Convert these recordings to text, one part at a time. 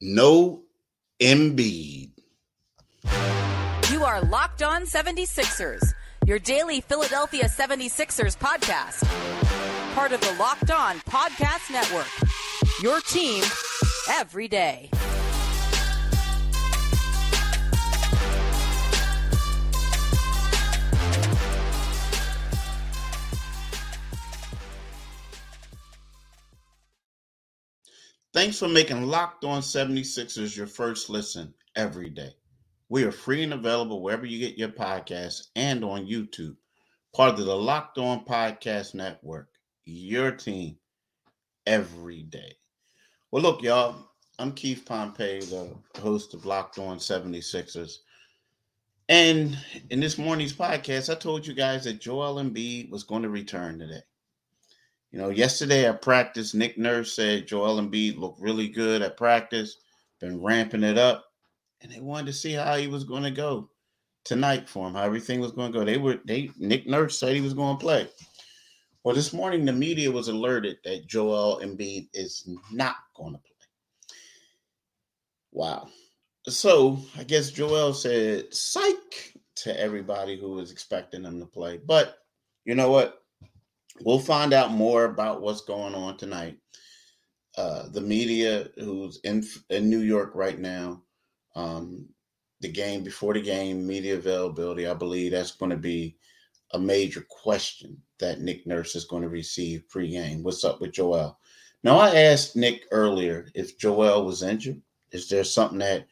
No Embiid. You are Locked On 76ers, your daily Philadelphia 76ers podcast. Part of the Locked On Podcast Network. Your team every day. Thanks for making Locked On 76ers your first listen every day. We are free and available wherever you get your podcasts and on YouTube. Part of the Locked On Podcast Network. Your team every day. Well, look, y'all, I'm Keith Pompey, the host of Locked On 76ers. And in this morning's podcast, I told you guys that Joel Embiid was going to return today. You know, yesterday at practice, Nick Nurse said Joel Embiid looked really good at practice, been ramping it up, and they wanted to see how he was going to go tonight for him, how everything was going to go. They were they Nick Nurse said he was going to play. Well, this morning the media was alerted that Joel Embiid is not going to play. Wow. So I guess Joel said psych to everybody who was expecting him to play. But you know what? We'll find out more about what's going on tonight. Uh, the media who's in in New York right now, um, the game before the game, media availability. I believe that's going to be a major question that Nick Nurse is going to receive pregame. What's up with Joel? Now, I asked Nick earlier if Joel was injured. Is there something that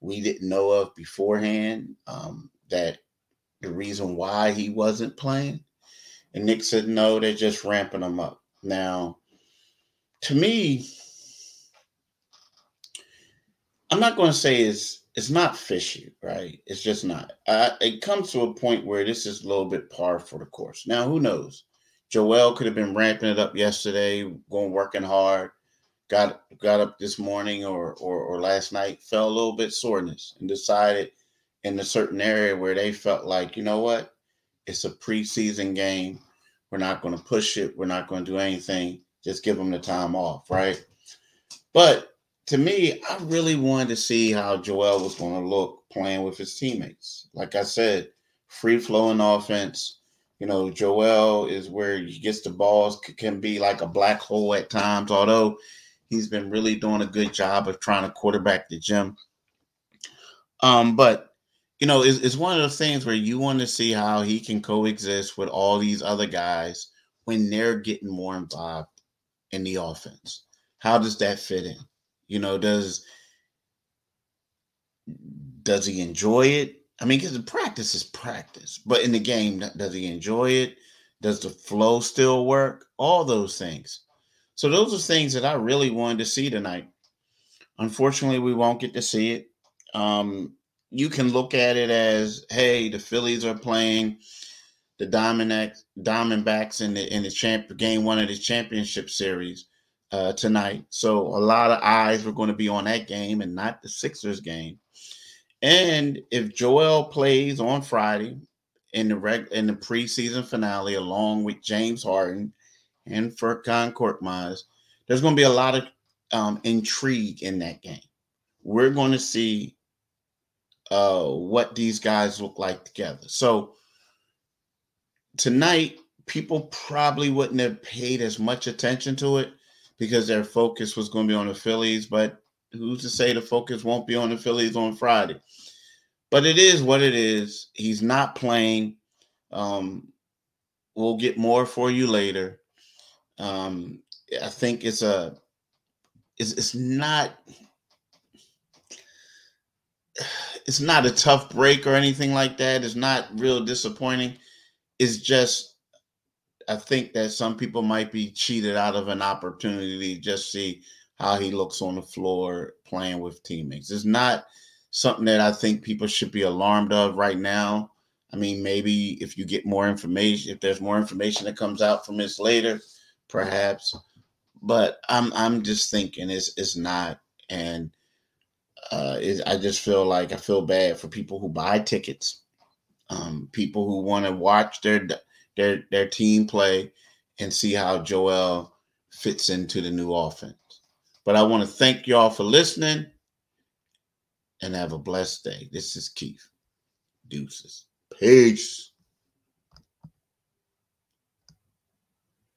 we didn't know of beforehand? Um, that the reason why he wasn't playing? And Nick said, no, they're just ramping them up. Now, to me, I'm not going to say it's it's not fishy, right? It's just not. It comes to a point where this is a little bit par for the course. Now, who knows? Joel could have been ramping it up yesterday, going working hard. Got got up this morning or, or or last night, felt a little bit soreness, and decided in a certain area where they felt like, you know what, it's a preseason game. We're not going to push it. We're not going to do anything. Just give them the time off, right? But to me, I really wanted to see how Joel was going to look playing with his teammates. Like I said, free flowing offense. You know, Joel is where he gets the balls, can be like a black hole at times, although he's been really doing a good job of trying to quarterback the gym. Um, but you know, it's, it's one of those things where you want to see how he can coexist with all these other guys when they're getting more involved in the offense. How does that fit in? You know, does does he enjoy it? I mean, because practice is practice, but in the game, does he enjoy it? Does the flow still work? All those things. So those are things that I really wanted to see tonight. Unfortunately, we won't get to see it. Um, you can look at it as, hey, the Phillies are playing the Diamondbacks, Diamondbacks in the in the champ game one of the championship series uh, tonight. So a lot of eyes were going to be on that game and not the Sixers game. And if Joel plays on Friday in the reg in the preseason finale along with James Harden and Furkan Korkmaz, there's going to be a lot of um, intrigue in that game. We're going to see uh, what these guys look like together. So tonight, people probably wouldn't have paid as much attention to it because their focus was going to be on the Phillies. But who's to say the focus won't be on the Phillies on Friday? But it is what it is. He's not playing. Um, we'll get more for you later. Um, I think it's a it's, it's not it's not a tough break or anything like that. It's not real disappointing. It's just I think that some people might be cheated out of an opportunity to just see how he looks on the floor playing with teammates. It's not something that I think people should be alarmed of right now. I mean, maybe if you get more information, if there's more information that comes out from this later, perhaps. But I'm I'm just thinking it's it's not. And uh, it, I just feel like I feel bad for people who buy tickets, um, people who want to watch their their their team play and see how Joel fits into the new offense. But I want to thank y'all for listening. and have a blessed day. This is Keith. Deuces. Peace.